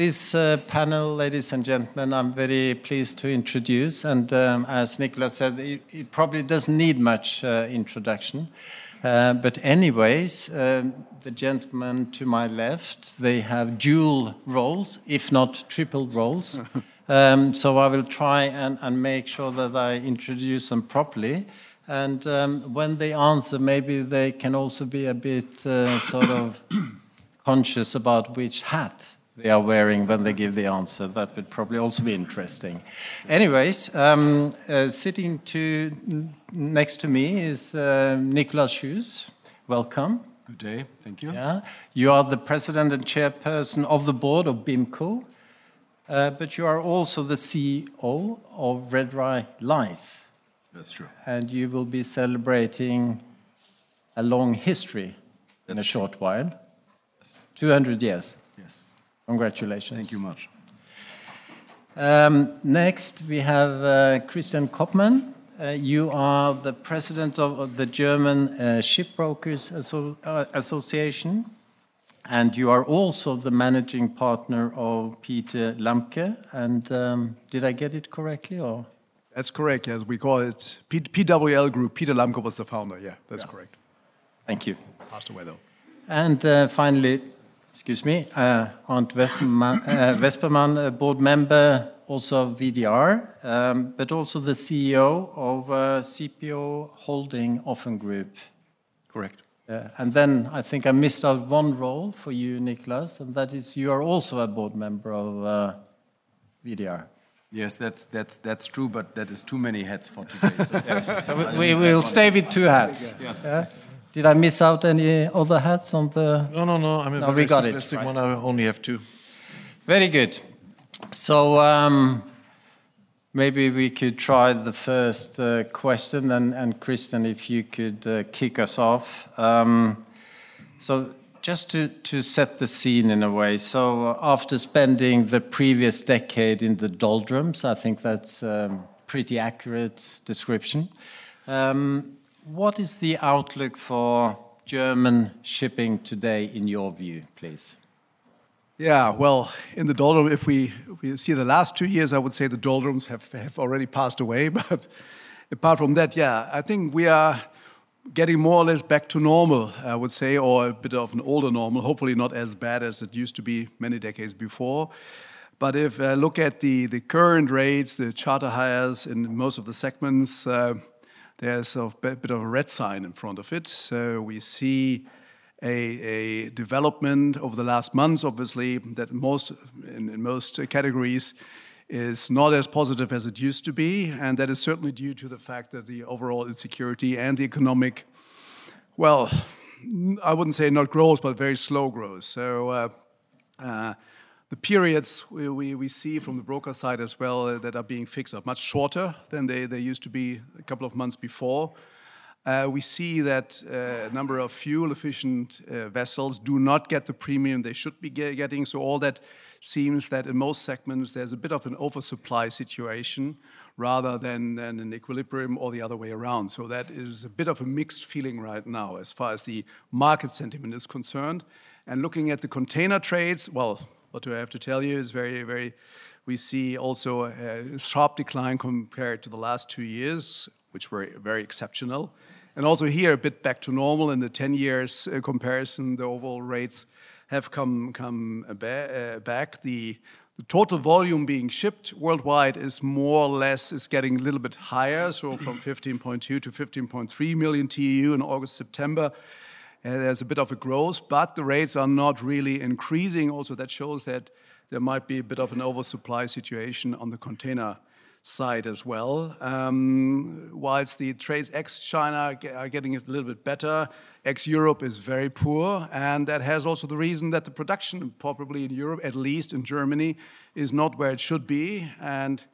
this uh, panel, ladies and gentlemen, I'm very pleased to introduce. And um, as Nicolas said, it, it, probably doesn't need much uh, introduction. Uh, but, anyways, um, the gentlemen to my left, they have dual roles, if not triple roles. um, so I will try and, and, make sure that I introduce them properly. And um, when they answer, maybe they can also be a bit uh, sort of conscious about which hat they are wearing when they give the answer. That would probably also be interesting. Anyways, um, uh, sitting to next to me is uh, Nicolas Schües. Welcome. Good day. Thank you. Yeah. You are the president and chairperson of the board of BIMCO, uh, but you are also the CEO of Reederei Laeisz. That's true. And you will be celebrating a long history That's in a short true. while. Yes. 200 years. Yes. Congratulations. Thank you much. Um, next, we have uh, Christian Koopmann. Uh, you are the president of, of the German uh, Shipbrokers Asso uh, Association, and you are also the managing partner of Peter Lampke. And um, did I get it correctly, or? That's correct. Yes, we call it P PWL Group. Peter Lampke was the founder. Yeah, that's yeah. correct. Thank you. Passed away though. And uh, finally, excuse me, uh, Vespermann, uh, Vespermann board member, also VDR, um, but also the CEO of uh, CPO Holding Offen Group. Correct. Uh, and then I think I missed out one role for you, Nicolas, and that is you are also a board member of uh, VDR. Yes, that's that's that's true, but that is too many hats for today. So, yes. so we, we will stay with two hats. Yes. Yeah? Did I miss out any other hats on the? No, no, no. I mean, no, we got it. Right. one. I only have two. Very good. So um, maybe we could try the first uh, question, and, and Christian, if you could uh, kick us off. Um, so just to, to set the scene in a way. So after spending the previous decade in the doldrums, I think that's a pretty accurate description. Um, what is the outlook for German shipping today, in your view, please? Yeah, well, in the doldrums, if we, we see the last two years, I would say the doldrums have, have already passed away. But apart from that, yeah, I think we are getting more or less back to normal, I would say, or a bit of an older normal, hopefully not as bad as it used to be many decades before. But if I look at the, the current rates, the charter hires in most of the segments, uh, there's a bit of a red sign in front of it. So we see a, a development over the last months, obviously, that most in, in, most categories is not as positive as it used to be, and that is certainly due to the fact that the overall insecurity and the economic, well, I wouldn't say not growth, but very slow growth. So. Uh, uh, the periods we, we, we, see from the broker side as well uh, that are being fixed are much shorter than they, they used to be a couple of months before. Uh, we see that uh, a number of fuel efficient uh, vessels do not get the premium they should be getting. So, all that seems that in most segments there's a bit of an oversupply situation rather than, than an equilibrium or the other way around. So, that is a bit of a mixed feeling right now as far as the market sentiment is concerned. And looking at the container trades, well, what do I have to tell you is very, very, we see also a sharp decline compared to the last two years, which were very exceptional. And also here, a bit back to normal in the 10 years uh, comparison, the overall rates have come, come uh, back. The, the total volume being shipped worldwide is more or less is getting a little bit higher, so from 15.2 to 15.3 million TEU in August, September. Uh, there's a bit of a growth, but the rates are not really increasing. Also, that shows that there might be a bit of an oversupply situation on the container side as well. Um, whilst the trades ex-China are getting a little bit better, ex-Europe is very poor, and that has also the reason that the production, probably in Europe, at least in Germany, is not where it should be, and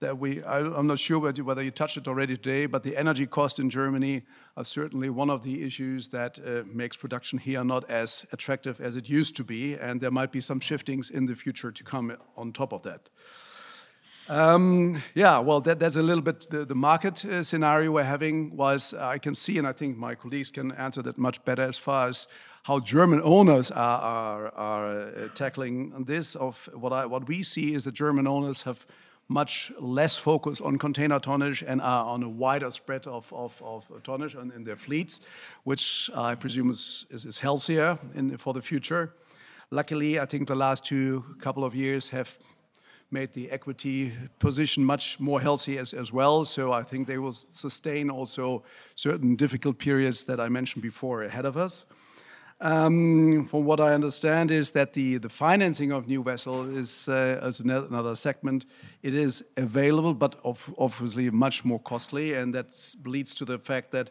that we, I, am not sure whether you touched it already today, but the energy cost in Germany are certainly one of the issues that uh, makes production here not as attractive as it used to be, and there might be some shiftings in the future to come on top of that. Um, yeah, well, that, that's a little bit the, the market uh, scenario we're having. Was I can see, and I think my colleagues can answer that much better as far as how German owners are, are, are uh, tackling this. Of what, I, what we see is that German owners have much less focus on container tonnage and are on a wider spread of, of, of tonnage in, their fleets, which I presume is, is, is healthier in, for the future. Luckily, I think the last two couple of years have made the equity position much more healthy as, as well. So I think they will sustain also certain difficult periods that I mentioned before ahead of us. Um, from what I understand is that the, the financing of new vessel is uh, another segment. It is available, but of, obviously much more costly, and that leads to the fact that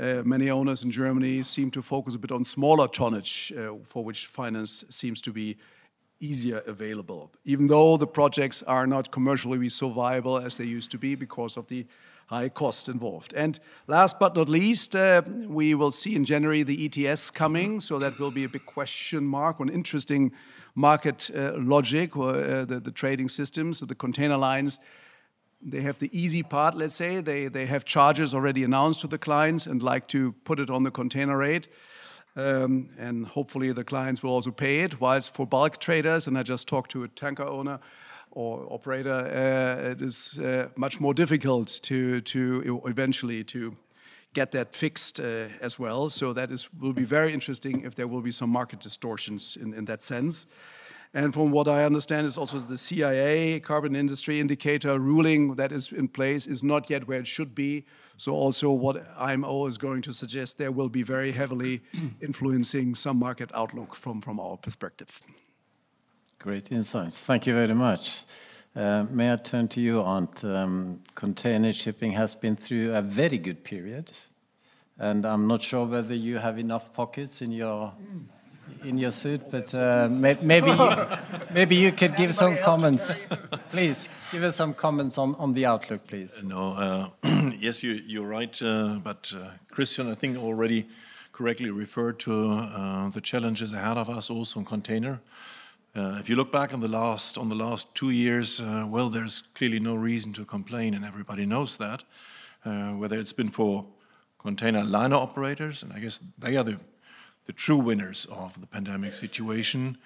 uh, many owners in Germany seem to focus a bit on smaller tonnage, uh, for which finance seems to be easier available, even though the projects are not commercially so viable as they used to be because of the high cost involved. And last but not least, uh, we will see in January the ETS coming, so that will be a big question mark on interesting market uh, logic, uh, the, the, trading systems, the container lines. They have the easy part, let's say. They, they have charges already announced to the clients and like to put it on the container rate. Um, and hopefully the clients will also pay it. Whilst for bulk traders, and I just talked to a tanker owner, or operator, uh, it is uh, much more difficult to, to eventually to get that fixed uh, as well. So that is, will be very interesting if there will be some market distortions in, in that sense. And from what I understand, is also the CII carbon intensity indicator ruling that is in place is not yet where it should be. So also what IMO is going to suggest there will be very heavily influencing some market outlook from, from our perspective. Great insights. Thank you very much. Uh, may I turn to you, Arnt? Um, container shipping has been through a very good period, and I'm not sure whether you have enough pockets in your in your suit, but uh, may, maybe you, maybe you could give some comments. Please give us some comments on, on the outlook, please. No, uh, yes, you, you're right, uh, but uh, Christian, I think already correctly referred to uh, the challenges ahead of us also in container. Uh, if you look back on the last on the last two years, uh, well, there's clearly no reason to complain, and everybody knows that. Uh, whether it's been for container liner operators, and I guess they are the the true winners of the pandemic situation,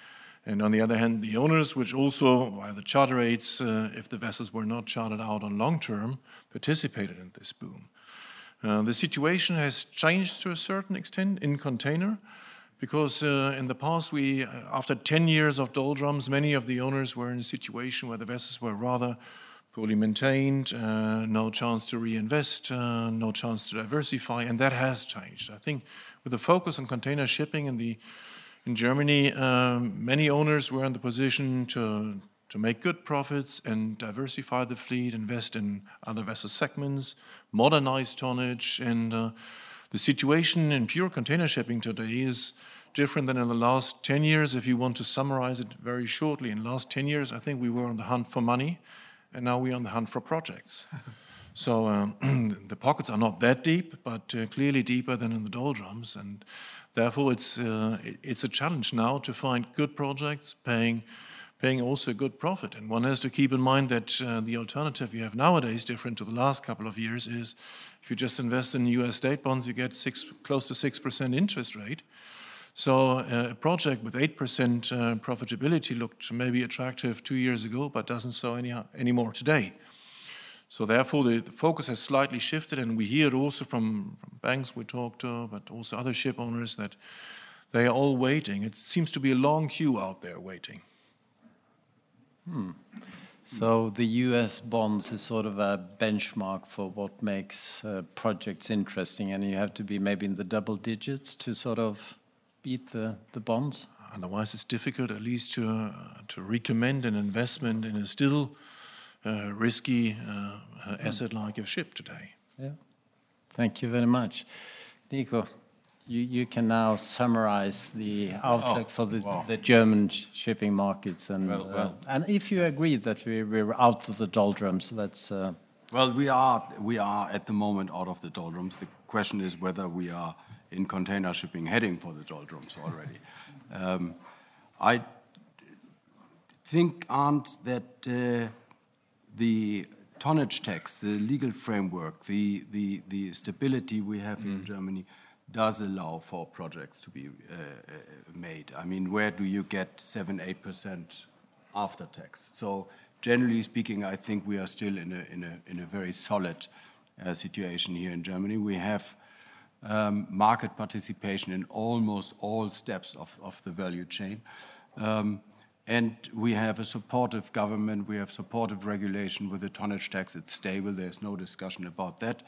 and on the other hand, the owners, which also via the charter rates, uh, if the vessels were not chartered out on long term, participated in this boom. Uh, the situation has changed to a certain extent in container because uh, in the past, we, uh, after 10 years of doldrums, many of the owners were in a situation where the vessels were rather poorly maintained, uh, no chance to reinvest, uh, no chance to diversify, and that has changed. I think with the focus on container shipping in the in Germany, um, many owners were in the position to to make good profits and diversify the fleet, invest in other vessel segments, modernize tonnage, and uh, the situation in pure container shipping today is different than in the last 10 years. If you want to summarize it very shortly, in the last 10 years, I think we were on the hunt for money, and now we're on the hunt for projects. so um, the pockets are not that deep, but uh, clearly deeper than in the doldrums, and therefore it's uh, it's a challenge now to find good projects paying paying also a good profit. And one has to keep in mind that uh, the alternative you have nowadays, different to the last couple of years, is if you just invest in U.S. state bonds, you get six, close to six percent interest rate. So uh, a project with 8% uh, profitability looked maybe attractive two years ago, but doesn't so any, anymore today. So therefore, the, the, focus has slightly shifted, and we hear it also from, from banks we talk to, but also other ship owners that they are all waiting. It seems to be a long queue out there waiting. Hmm. So the U.S. bonds is sort of a benchmark for what makes uh, projects interesting, and you have to be maybe in the double digits to sort of beat the, the bonds? Otherwise, it's difficult, at least, to, uh, to recommend an investment in a still uh, risky uh, asset like a ship today. Yeah. Thank you very much. Nico, you, you can now summarize the outlook oh, for the, wow. the German shipping markets. And, well, well, uh, and if you yes. agree that we, we're out of the doldrums, that's. Uh, well, we are, we are at the moment out of the doldrums. The question is whether we are in container shipping heading for the doldrums already. um, I think, Arnt, that uh, the tonnage tax, the legal framework, the, the, the stability we have mm. in Germany, does allow for projects to be uh, uh, made. I mean, where do you get 7 8% after tax? So, generally speaking, I think we are still in a, in a, in a very solid uh, situation here in Germany. We have um, market participation in almost all steps of, the value chain. Um, and we have a supportive government, we have supportive regulation with the tonnage tax, it's stable, there's no discussion about that.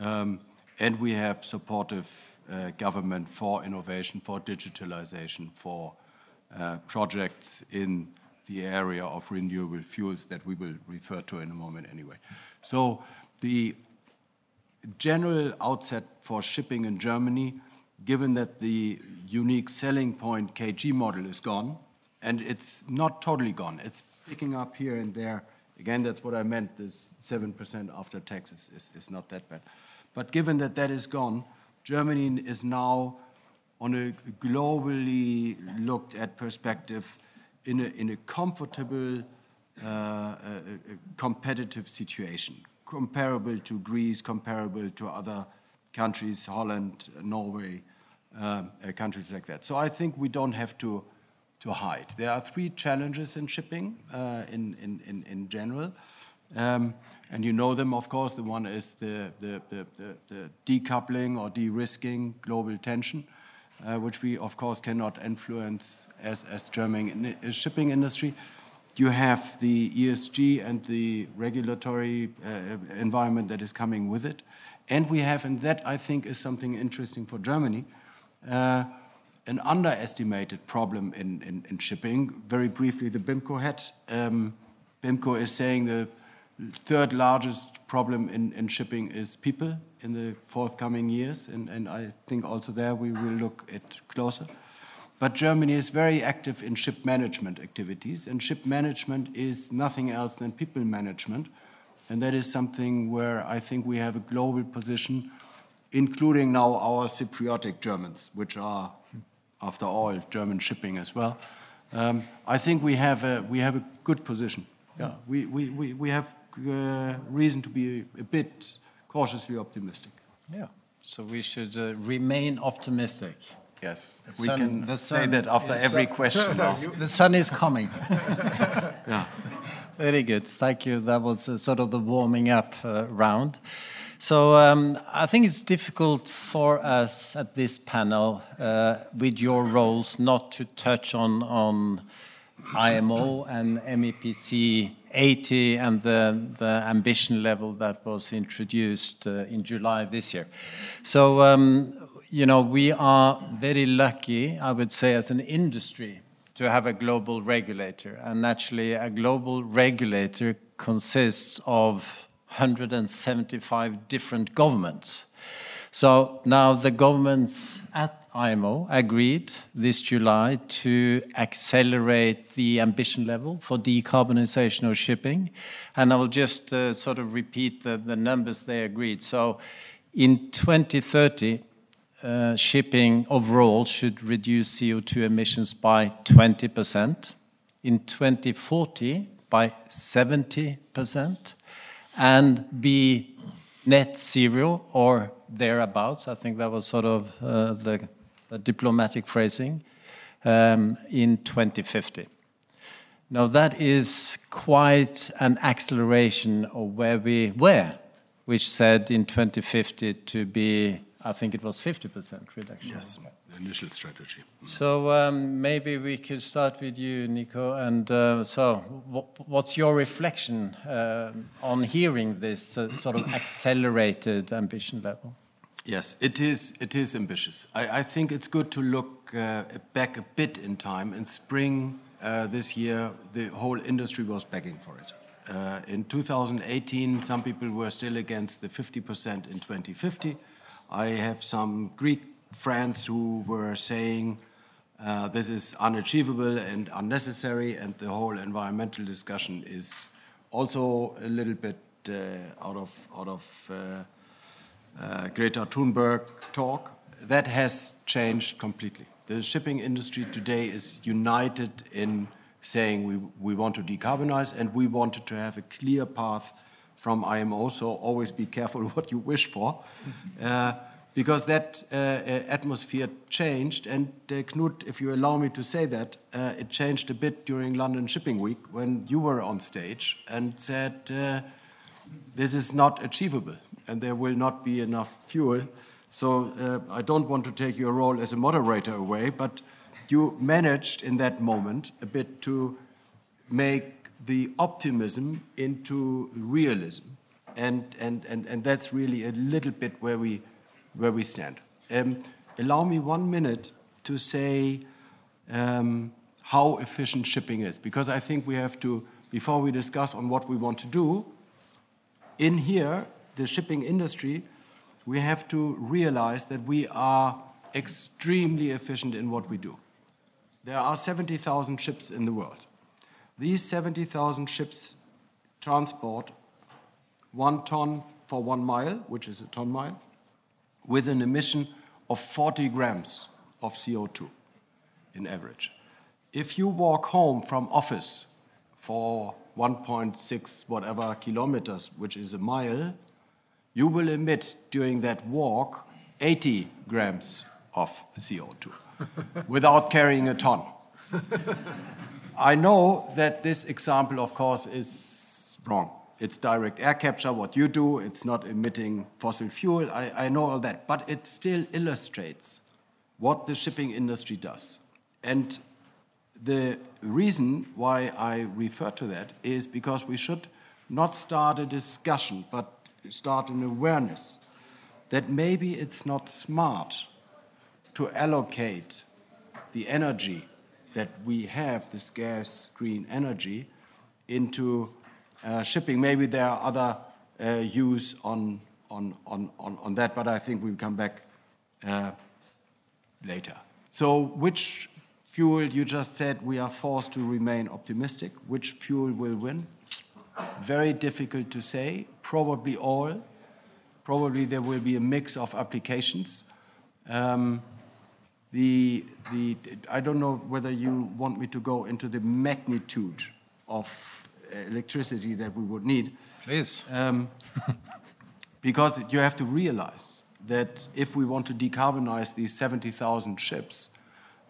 Um, and we have supportive uh, government for innovation, for digitalization, for uh, projects in the area of renewable fuels that we will refer to in a moment anyway. So the general outset for shipping in Germany, given that the unique selling point KG model is gone, and it's not totally gone, it's picking up here and there. Again, that's what I meant, this 7% after tax is, is, is not that bad. But given that that is gone, Germany is now on a globally looked at perspective in a, in a comfortable, uh, uh, competitive situation, comparable to Greece, comparable to other countries, Holland, Norway, uh, countries like that. So I think we don't have to, to hide. There are three challenges in shipping uh, in, in, in, in general. Um, and you know them, of course. The one is the, the, the, the decoupling or de-risking global tension, uh, which we, of course, cannot influence as, as German shipping industry. You have the ESG and the regulatory uh, environment that is coming with it. And we have, and that I think is something interesting for Germany, uh, an underestimated problem in, in, in, shipping. Very briefly, the BIMCO head. Um, BIMCO is saying the third largest problem in, in shipping is people in the forthcoming years, and, and I think also there we will look at closer. But Germany is very active in ship management activities, and ship management is nothing else than people management. And that is something where I think we have a global position, including now our Cypriotic Germans, which are, after all, German shipping as well. Um, I think we have a, we have a good position. Yeah, we, we, we, we have uh, reason to be a bit cautiously optimistic. Yeah, so we should uh, remain optimistic. Yes, the we sun, can the say that after every question. the sun is coming. yeah. Very good. Thank you. That was uh, sort of the warming up uh, round. So um, I think it's difficult for us at this panel, uh, with your roles, not to touch on on IMO and MEPC 80 and the, the ambition level that was introduced uh, in July this year. So, um, you know, we are very lucky, I would say, as an industry to have a global regulator. And actually, a global regulator consists of 175 different governments. So now the governments at IMO agreed this July to accelerate the ambition level for decarbonization of shipping. And I will just uh, sort of repeat the, the, numbers they agreed. So in 2030, uh, shipping overall should reduce CO2 emissions by 20%. In 2040, by 70%, and be net zero or thereabouts. I think that was sort of uh, the diplomatic phrasing, um, in 2050. Now, that is quite an acceleration of where we were, which said in 2050 to be, I think it was 50% reduction. Yes, the initial strategy. So um, maybe we could start with you, Nico. And uh, so, what's your reflection uh, on hearing this uh, sort of accelerated ambition level? Yes, it is, it is ambitious. I, I think it's good to look uh, back a bit in time. In spring uh, this year, the whole industry was begging for it. Uh, in 2018, some people were still against the 50% in 2050. I have some Greek friends who were saying uh, this is unachievable and unnecessary, and the whole environmental discussion is also a little bit uh, out of, out of uh, uh, Greta Thunberg talk, that has changed completely. The shipping industry today is united in saying we, we want to decarbonize and we wanted to have a clear path from IMO, so always be careful what you wish for. Uh, because that uh, uh, atmosphere changed. And uh, Knut, if you allow me to say that, uh, it changed a bit during London Shipping Week when you were on stage and said, uh, this is not achievable and there will not be enough fuel. So I don't want to take your role as a moderator away, but you managed in that moment a bit to make the optimism into realism. And, and, and, and that's really a little bit where we where we stand. Um, allow me one minute to say um, how efficient shipping is, because I think we have to, before we discuss on what we want to do, in here, the shipping industry, we have to realize that we are extremely efficient in what we do. There are 70,000 ships in the world. These 70,000 ships transport one ton for one mile, which is a ton mile, with an emission of 40 grams of CO2 in average. If you walk home from office for 1.6 whatever kilometers, which is a mile, you will emit during that walk 80 grams of CO2 without carrying a ton. I know that this example, of course, is wrong. It's direct air capture, what you do, it's not emitting fossil fuel. I, I know all that, but it still illustrates what the shipping industry does. And the reason why I refer to that is because we should not start a discussion, but start an awareness that maybe it's not smart to allocate the energy that we have, this gas green energy, into uh, shipping. Maybe there are other uh, use on, on, on, on, that, but I think we'll come back uh, later. So, which fuel you just said we are forced to remain optimistic? Which fuel will win? Very difficult to say. Probably all. Probably there will be a mix of applications. Um, the, the, I don't know whether you want me to go into the magnitude of electricity that we would need. Please. Um, because you have to realize that if we want to decarbonize these 70,000 ships,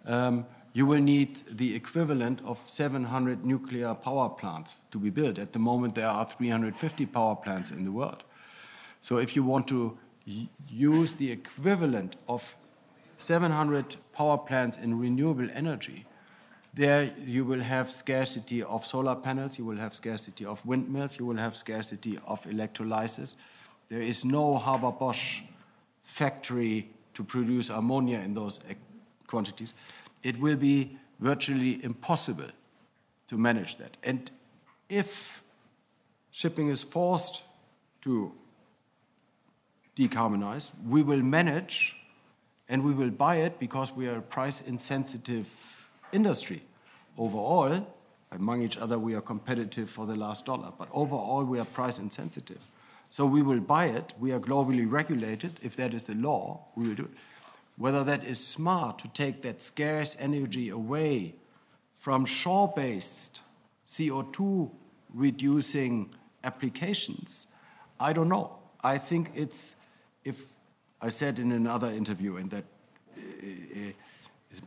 um, you will need the equivalent of 700 nuclear power plants to be built. At the moment, there are 350 power plants in the world. So if you want to use the equivalent of 700 power plants in renewable energy, there you will have scarcity of solar panels, you will have scarcity of windmills, you will have scarcity of electrolysis. There is no Haber-Bosch factory to produce ammonia in those eh, quantities. It will be virtually impossible to manage that. And if shipping is forced to decarbonize, we will manage and we will buy it because we are a price insensitive industry. Overall, among each other, we are competitive for the last dollar, but overall, we are price insensitive. So we will buy it. We are globally regulated. If that is the law, we will do it. Whether that is smart to take that scarce energy away from shore based CO2 reducing applications, I don't know. I think it's, if I said in another interview, and that uh, uh is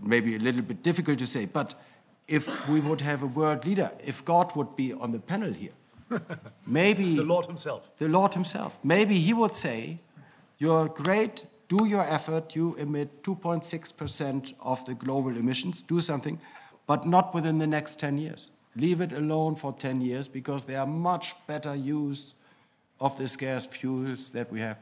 maybe a little bit difficult to say, but if we would have a world leader, if God would be on the panel here, maybe the Lord Himself, the Lord Himself, maybe He would say, "You're great. Do your effort. You emit 2.6% of the global emissions. Do something, but not within the next 10 years. Leave it alone for 10 years because there are much better use of the scarce fuels that we have."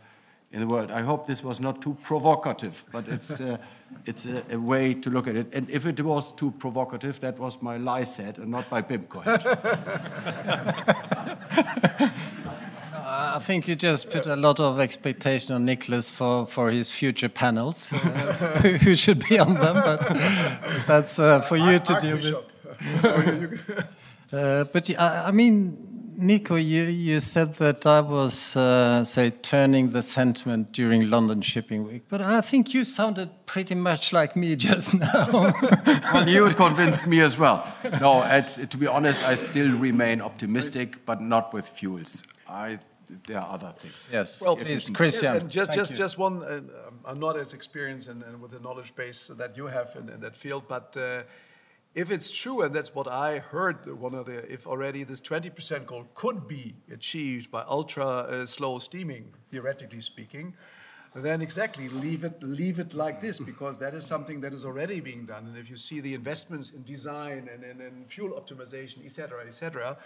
In the world. I hope this was not too provocative, but it's, uh, it's a, a, way to look at it. And if it was too provocative, that was my Lysaght and not by BIMCO. I think you just put a lot of expectation on Nicholas for, for his future panels, uh, who should be on them, but that's uh, for you to deal with. Uh, but I, I mean, Nico, you, you said that I was, uh, say, turning the sentiment during London Shipping Week, but I think you sounded pretty much like me just now. well, you convinced me as well. No, to be honest, I still remain optimistic, but not with fuels. I, there are other things. Yes. Well, please, yes, Christian. and just, thank just, you. just one. Uh, I'm not as experienced and, and with the knowledge base that you have in, in that field, but uh, if it's true, and that's what I heard, one of the, if already this 20% goal could be achieved by ultra uh, slow steaming, theoretically speaking, then exactly leave it, leave it like this because that is something that is already being done. And if you see the investments in design and, and, and fuel optimization, et cetera, et cetera,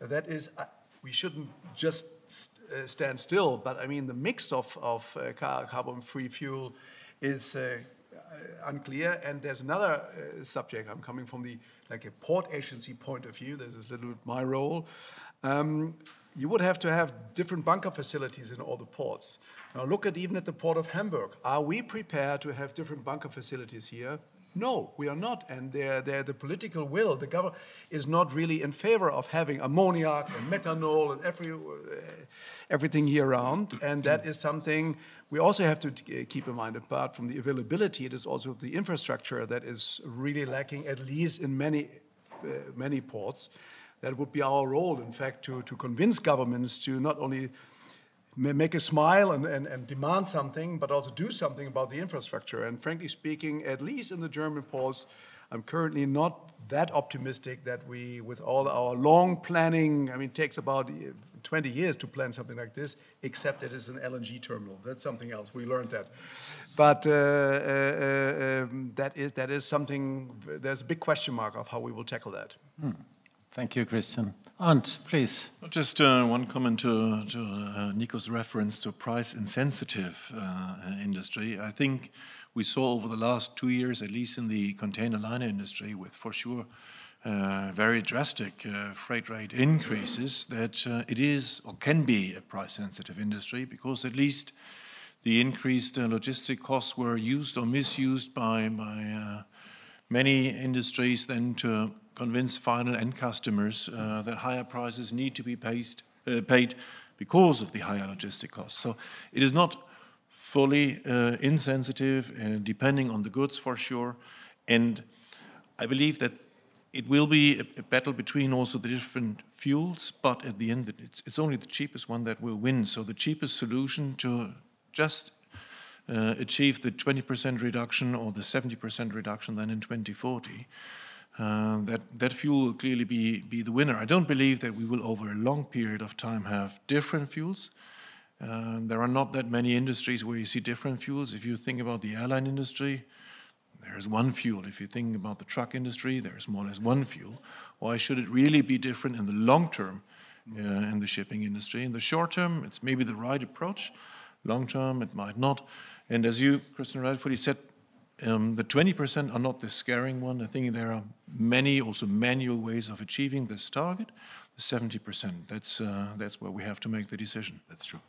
that is, uh, we shouldn't just uh, stand still. But I mean, the mix of, of uh, car- carbon-free fuel is uh, unclear. And there's another uh, subject. I'm coming from the like a port agency point of view. This is a little bit my role. Um, you would have to have different bunker facilities in all the ports. Now look at even at the port of Hamburg. Are we prepared to have different bunker facilities here? No, we are not. And they're, they're the political will, the government is not really in favor of having ammoniac and methanol and every, uh, everything year round. And that is something we also have to t- keep in mind. Apart from the availability, it is also the infrastructure that is really lacking, at least in many, uh, many ports. That would be our role, in fact, to, to convince governments to not only make a smile and, and, and demand something, but also do something about the infrastructure. And frankly speaking, at least in the German polls, I'm currently not that optimistic that we, with all our long planning, I mean, it takes about uh, 20 years to plan something like this, except it is an LNG terminal. That's something else. We learned that. But uh, uh, uh, um, that, is, that is something, there's a big question mark of how we will tackle that. Thank you, Christian. Arnt, please. Just uh, one comment to, to uh, Nico's reference to price insensitive uh, industry. I think we saw over the last two years, at least in the container liner industry, with for sure uh, very drastic uh, freight rate increases, that uh, it is or can be a price sensitive industry because at least the increased logistic costs were used or misused by, by many industries then to convince final end customers uh, that higher prices need to be paid, uh, paid because of the higher logistic costs. So it is not fully uh, insensitive, uh, depending on the goods for sure. And I believe that it will be a, a battle between also the different fuels, but at the end, it's, it's only the cheapest one that will win. So the cheapest solution to just uh, achieve the 20% reduction or the 70% reduction then in 2040, uh, that, that fuel will clearly be, be the winner. I don't believe that we will, over a long period of time, have different fuels. Uh, there are not that many industries where you see different fuels. If you think about the airline industry, there's one fuel. If you think about the truck industry, there's more or less one fuel. Why should it really be different in the long term uh, in the shipping industry? In the short term, it's maybe the right approach. Long term, it might not. And as you, Christian, rightfully said, um, the 20% are not the scaring one. I think there are many also manual ways of achieving this target. The 70%, that's, uh, that's where we have to make the decision. That's true.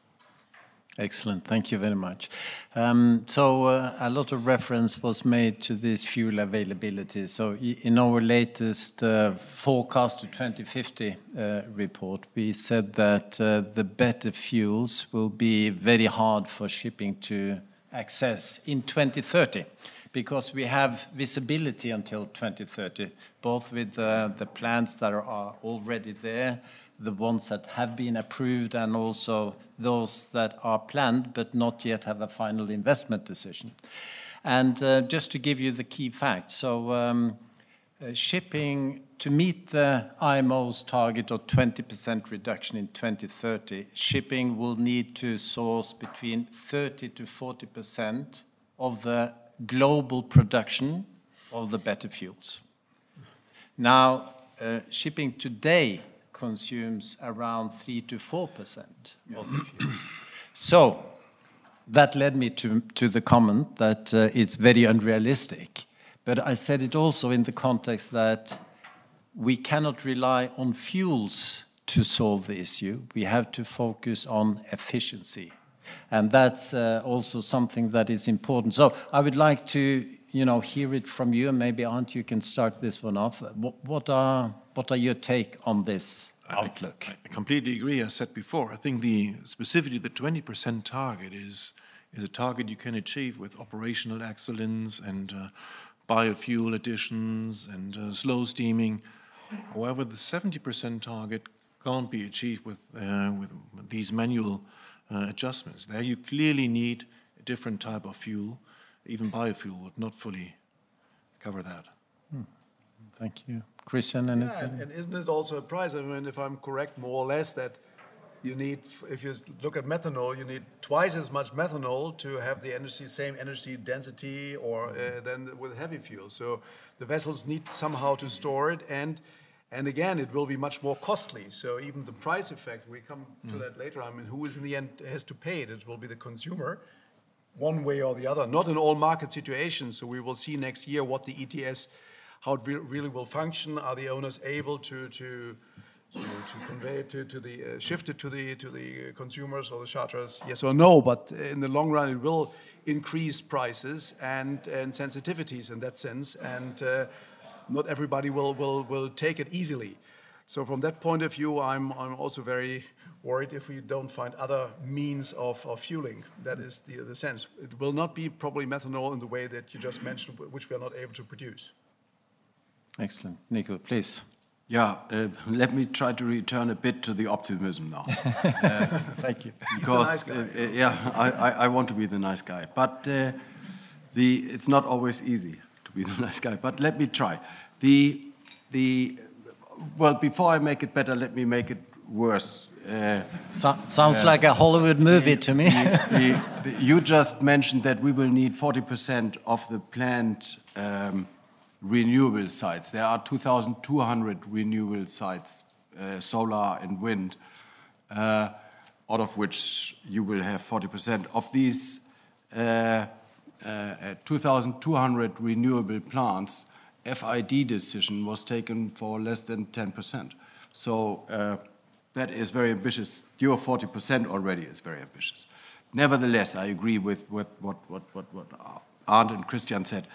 Excellent. Thank you very much. Um, so uh, a lot of reference was made to this fuel availability. So in our latest uh, forecast to 2050 uh, report, we said that uh, the better fuels will be very hard for shipping to access in 2030 because we have visibility until 2030, both with uh, the plants that are already there, the ones that have been approved, and also those that are planned but not yet have a final investment decision. And uh, just to give you the key facts, so um, uh, shipping to meet the IMO's target of 20% reduction in 2030, shipping will need to source between 30 to 40% of the global production of the better fuels. Now, uh, shipping today consumes around 3 to 4% of the fuel. So that led me to, to the comment that uh, it's very unrealistic. But I said it also in the context that we cannot rely on fuels to solve the issue. We have to focus on efficiency. And that's uh, also something that is important. So I would like to, you know, hear it from you, and maybe Arnt, you can start this one off. What, what are what are your take on this outlook? I completely agree. I said before, I think the specifically the 20% target is is a target you can achieve with operational excellence and uh, biofuel additions and uh, slow steaming. However, the 70% target can't be achieved with, uh, with these manual uh, adjustments. There you clearly need a different type of fuel. Even biofuel would not fully cover that. Hmm. Thank you. Christian, anything? Yeah, and isn't it also a price? I mean, if I'm correct, more or less, that you need, if you look at methanol, you need twice as much methanol to have the energy, same energy density or uh, than with heavy fuel. So the vessels need somehow to store it, and and again, it will be much more costly. So even the price effect, we come to that later. I mean, who is in the end has to pay it? It will be the consumer, one way or the other. Not in all market situations. So we will see next year what the ETS, how it re really will function. Are the owners able to to to, to convey it to, to the uh, shift it to the to the consumers or the charters? Yes or no? But in the long run, it will increase prices and and sensitivities in that sense and. Uh, not everybody will, will, will take it easily. So from that point of view, I'm, I'm also very worried if we don't find other means of, of fueling. That is the, the sense. It will not be probably methanol in the way that you just mentioned, which we are not able to produce. Excellent. Nico, please. Yeah, uh, let me try to return a bit to the optimism now. uh, Thank you. Because, nice uh, yeah, I, I, I, want to be the nice guy. But uh, the, it's not always easy to be the nice guy, but let me try. The, the, well, before I make it better, let me make it worse. Uh, so, sounds uh, like a Hollywood movie the, to me. the, you just mentioned that we will need 40% of the planned um, renewable sites. There are 2,200 renewable sites, uh, solar and wind, uh, out of which you will have 40%. Of these uh, 2,200 renewable plants, FID decision was taken for less than 10%. So uh, that is very ambitious. Your 40% already is very ambitious. Nevertheless, I agree with, what, what, what, what Arnt and Christian said.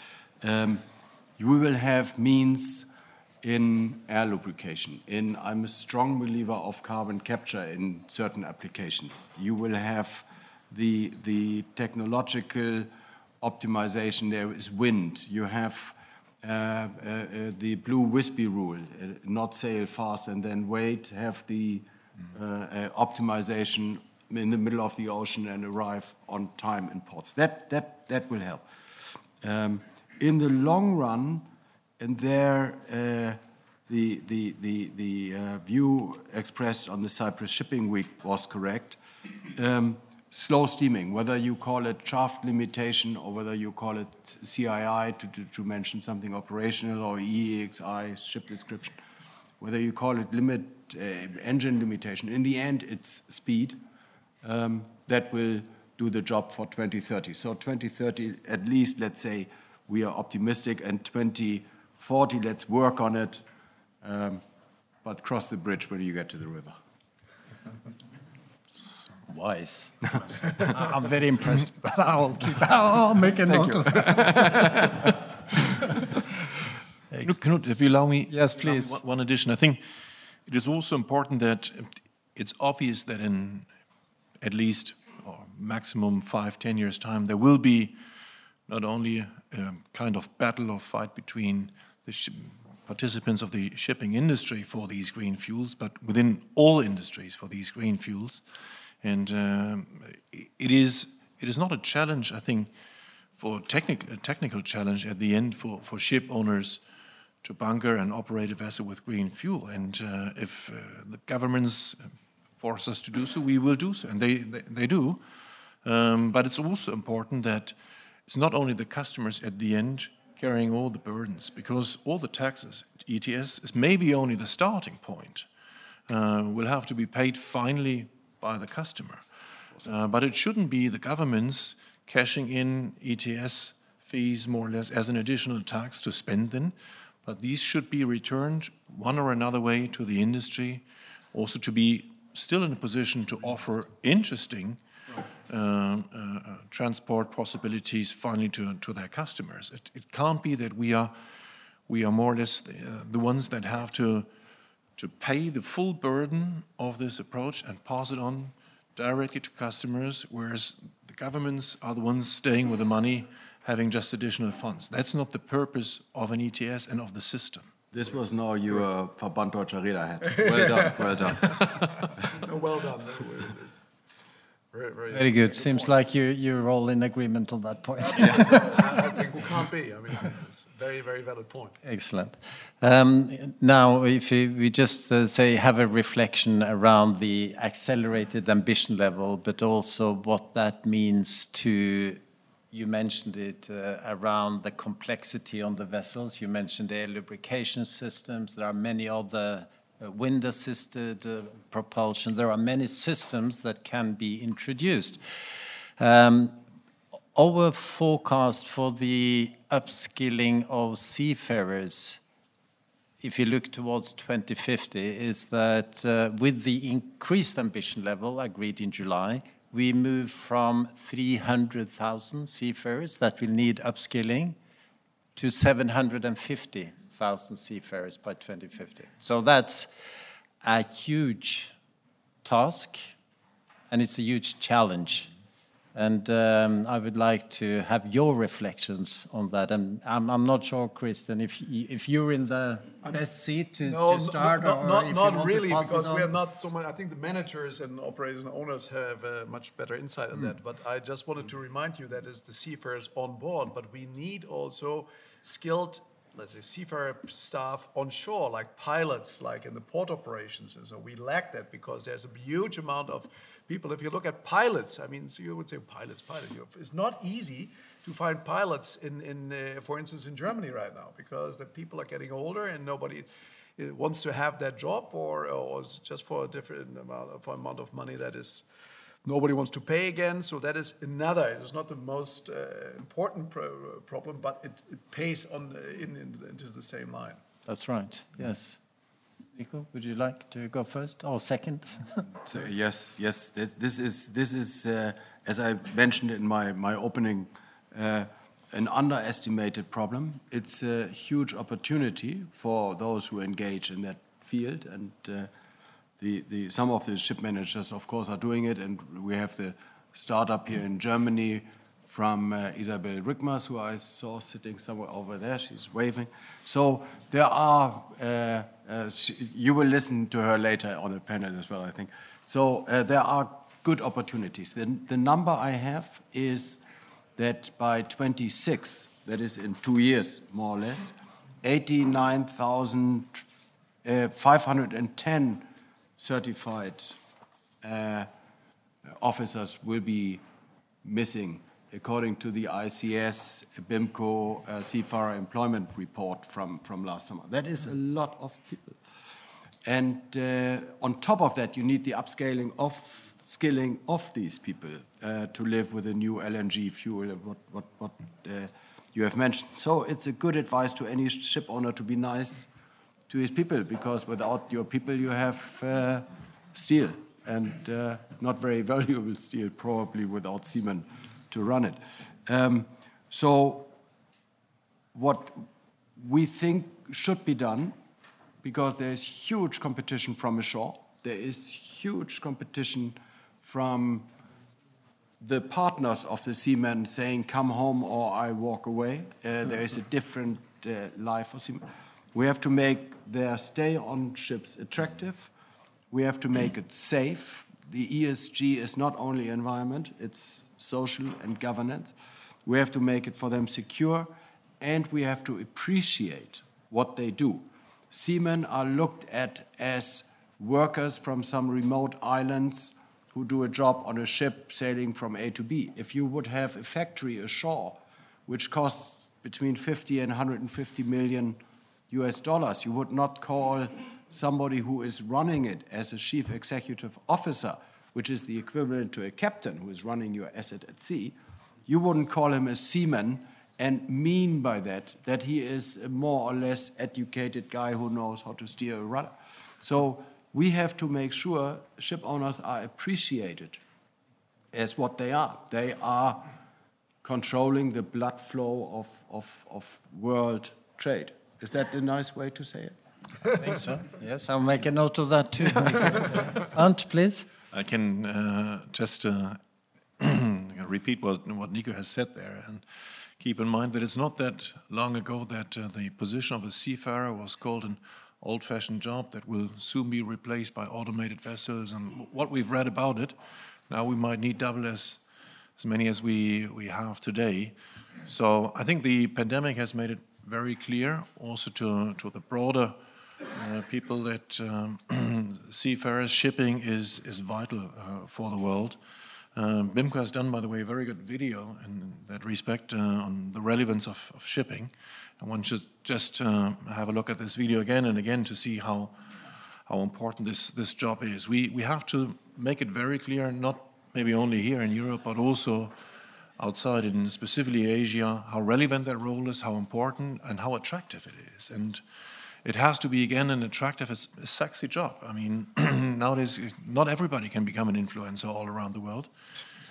Um, we will have means in air lubrication. In I'm a strong believer of carbon capture in certain applications. You will have the the technological optimization, there is wind. You have uh, uh, uh, the blue wispy rule, uh, not sail fast and then wait, have the uh, uh, optimization in the middle of the ocean and arrive on time in ports. That, that, that will help. Um, in the long run, and there the, the, the, the view expressed on the Cyprus Shipping Week was correct. Um, slow steaming, whether you call it shaft limitation or whether you call it CII to, to, to, mention something operational or EEXI, ship description, whether you call it limit uh, engine limitation. In the end, it's speed um, that will do the job for 2030. So 2030, at least, let's say, we are optimistic, and 2040, let's work on it, um, but cross the bridge when you get to the river. wise. I'm very impressed, but I'll keep. I'll make a note of it. Knut, if you allow me, yes, please. One addition. I think it is also important that it's obvious that in at least or maximum five, ten years time, there will be not only a kind of battle or fight between the participants of the shipping industry for these green fuels, but within all industries for these green fuels. And um, it is it is not a challenge, I think, for technical a technical challenge at the end for, for ship owners to bunker and operate a vessel with green fuel. And uh, if uh, the governments force us to do so, we will do so, and they they, they do. Um, but it's also important that it's not only the customers at the end carrying all the burdens, because all the taxes, ETS is maybe only the starting point. Uh, will have to be paid finally by the customer. Uh, but it shouldn't be the governments cashing in ETS fees more or less as an additional tax to spend them, but these should be returned one or another way to the industry, also to be still in a position to offer interesting uh, uh, transport possibilities finally to, to their customers. It, it, can't be that we are, we are more or less the, uh, the ones that have to to pay the full burden of this approach and pass it on directly to customers, whereas the governments are the ones staying with the money, having just additional funds. That's not the purpose of an ETS and of the system. This was now your uh, Verband Deutscher Reeder hat. Well done, well done. No, well done. Very, very, Very good. Seems like you, you're all in agreement on that point. I think who can't be? I mean, it's a very, very valid point. Excellent. Um, now, if we we just uh, say have a reflection around the accelerated ambition level, but also what that means to, you mentioned it uh, around the complexity on the vessels. You mentioned air lubrication systems. There are many other wind-assisted uh, propulsion. There are many systems that can be introduced. Um, our forecast for the upskilling of seafarers, if you look towards 2050, is that uh, with the increased ambition level agreed in July, we move from 300,000 seafarers that will need upskilling to 750,000 seafarers by 2050. So that's a huge task, and it's a huge challenge. And um, I would like to have your reflections on that. And I'm, I'm not sure, Christian, if if you're in the best seat to, to start, not, or not, not really, because we are not so much. I think the managers and operators and owners have uh, much better insight on that. But I just wanted to remind you that is the seafarers on board, but we need also skilled, let's say, seafarer staff on shore, like pilots, like in the port operations. And so we lack that because there's a huge amount of people. If you look at pilots, I mean, so you would say pilots, pilots. It's not easy to find pilots in, in uh, for instance, in Germany right now because the people are getting older and nobody uh, wants to have that job or, or just for a different amount, for amount of money that is nobody wants to pay again. So that is another. It is not the most uh, important pro- problem, but it, it pays on uh, in, in, into the same line. That's right. Yes. Nico, would you like to go first or second? So, yes, yes, this, this is, this is uh, as I mentioned in my, my opening, uh, an underestimated problem. It's a huge opportunity for those who engage in that field. And uh, the, the, some of the ship managers, of course, are doing it. And we have the startup here in Germany from uh, Isabel Rickmers, who I saw sitting somewhere over there. She's waving. So there are, uh, uh, sh you will listen to her later on a panel as well, I think. So uh, there are good opportunities. The, the number I have is that by 26, that is in two years more or less, 89,510 certified uh, officers will be missing, according to the ICS BIMCO uh, Seafarer Employment Report from, from last summer. That is a lot of people. And uh, on top of that, you need the upscaling of skilling of these people uh, to live with the new LNG fuel, what, what, what uh, you have mentioned. So it's a good advice to any ship owner to be nice to his people, because without your people, you have uh, steel, and uh, not very valuable steel, probably without seamen to run it. Um, so what we think should be done because there is huge competition from ashore. There is huge competition from the partners of the seamen saying, "Come home or I walk away." Uh, there is a different uh, life for seamen. We have to make their stay on ships attractive. We have to make it safe. The ESG is not only environment; it's social and governance. We have to make it for them secure, and we have to appreciate what they do. Seamen are looked at as workers from some remote islands who do a job on a ship sailing from A to B. If you would have a factory ashore, which costs between 50 and 150 million US dollars, you would not call somebody who is running it as a chief executive officer, which is the equivalent to a captain who is running your asset at sea. You wouldn't call him a seaman and mean by that that he is a more or less educated guy who knows how to steer a rudder. So we have to make sure ship owners are appreciated as what they are. They are controlling the blood flow of, of, of world trade. Is that a nice way to say it? I think so. Yes, I'll make a note of that too. Arnt, please. I can uh, just uh, repeat what, what Nico has said there. And keep in mind that it's not that long ago that uh, the position of a seafarer was called an old-fashioned job that will soon be replaced by automated vessels. And what we've read about it, now we might need double as, as many as we, we have today. So I think the pandemic has made it very clear also to, to the broader uh, people that um, seafarers shipping is, is vital uh, for the world. Um, BIMCO has done, by the way, a very good video in that respect uh, on the relevance of, of, shipping. And one should just uh, have a look at this video again and again to see how, how important this, this job is. We, we have to make it very clear, not maybe only here in Europe, but also outside in specifically Asia, how relevant that role is, how important, and how attractive it is. And it has to be again an attractive, a sexy job. I mean, nowadays not everybody can become an influencer all around the world.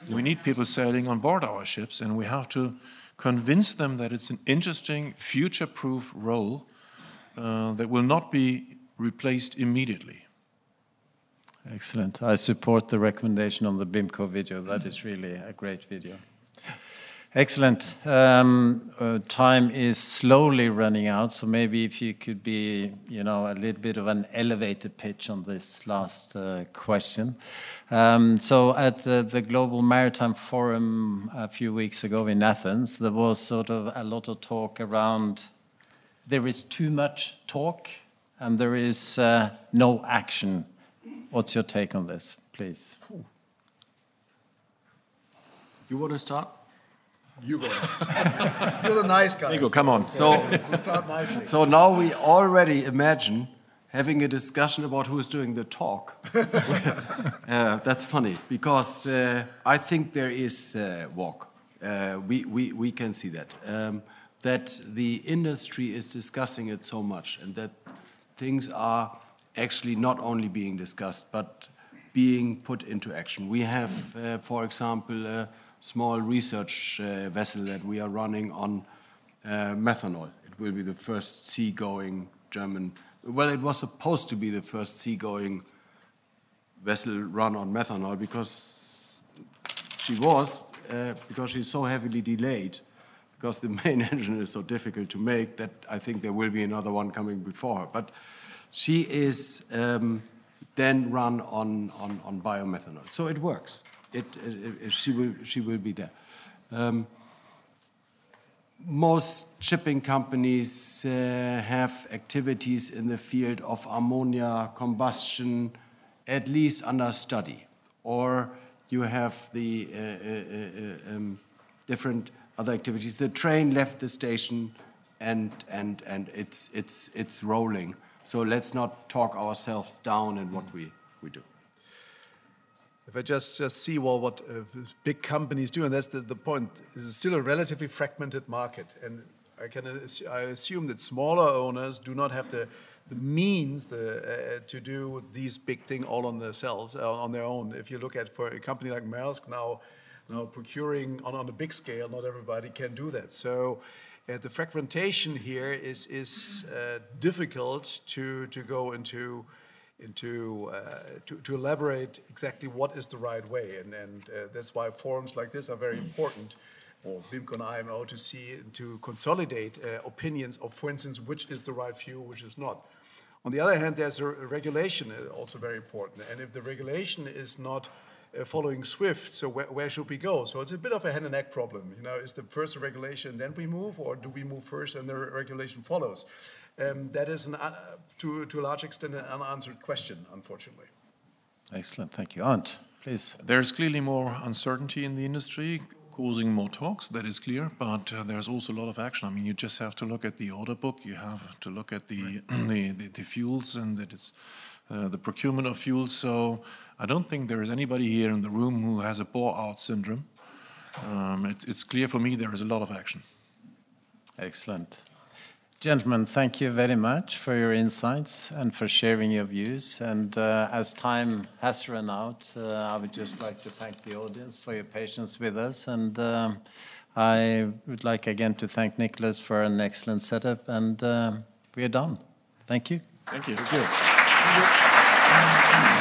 We need people sailing on board our ships, and we have to convince them that it's an interesting, future-proof role uh, that will not be replaced immediately. Excellent. I support the recommendation on the BIMCO video. That is really a great video. Excellent. Um, uh, time is slowly running out, so maybe if you could be, you know, a little bit of an elevator pitch on this last uh, question. Um, so at uh, the Global Maritime Forum a few weeks ago in Athens, there was sort of a lot of talk around there is too much talk and there is uh, no action. What's your take on this, please? You want to start? You go. You're the nice guy. Nico, come on. So, so now we already imagine having a discussion about who's doing the talk. uh, that's funny because uh, I think there is uh, walk. Uh, we, we, we can see that. Um, that the industry is discussing it so much and that things are actually not only being discussed but being put into action. We have, uh, for example, uh, small research uh, vessel that we are running on uh, methanol. It will be the first seagoing German, well, it was supposed to be the first seagoing vessel run on methanol because she was, uh, because she's so heavily delayed, because the main engine is so difficult to make that I think there will be another one coming before her. But she is um, then run on, on, on biomethanol. So it works it, it, she, will, she will be there. Um, most shipping companies uh, have activities in the field of ammonia combustion, at least under study. Or you have the uh, uh, uh um, different other activities. The train left the station and, and, and it's, it's, it's rolling. So let's not talk ourselves down in what we, we do if I just, just see well, what uh, big companies do, and that's the, the point, it's still a relatively fragmented market. And I can I assume that smaller owners do not have the, the means the, uh, to do these big things all on themselves, uh, on their own. If you look at for a company like Maersk now, now procuring on, on a big scale, not everybody can do that. So uh, the fragmentation here is, is uh, difficult to, to go into into uh, to, to, elaborate exactly what is the right way, and, and uh, that's why forums like this are very important, or BIMCO and IMO to see to consolidate uh, opinions of, for instance, which is the right view, which is not. On the other hand, there's a regulation uh, also very important, and if the regulation is not uh, following SWIFT, so where, where, should we go? So it's a bit of a hen and egg problem. You know, is the first regulation, then we move, or do we move first and the regulation follows? Um, that is, an, uh, to, to a large extent, an unanswered question, unfortunately. Excellent, thank you. Arnt, please. There's clearly more uncertainty in the industry, causing more talks, that is clear, but uh, there's also a lot of action. I mean, you just have to look at the order book, you have to look at the, the, the, the, fuels and that it's, uh, the procurement of fuels. So I don't think there is anybody here in the room who has a bore-out syndrome. Um, it, it's clear for me there is a lot of action. Excellent. Gentlemen, thank you very much for your insights and for sharing your views. And uh, as time has run out, uh, I would just like to thank the audience for your patience with us. And uh, I would like again to thank Nicholas for an excellent setup. And uh, we are done. Thank you. Thank you. Thank you. Thank you.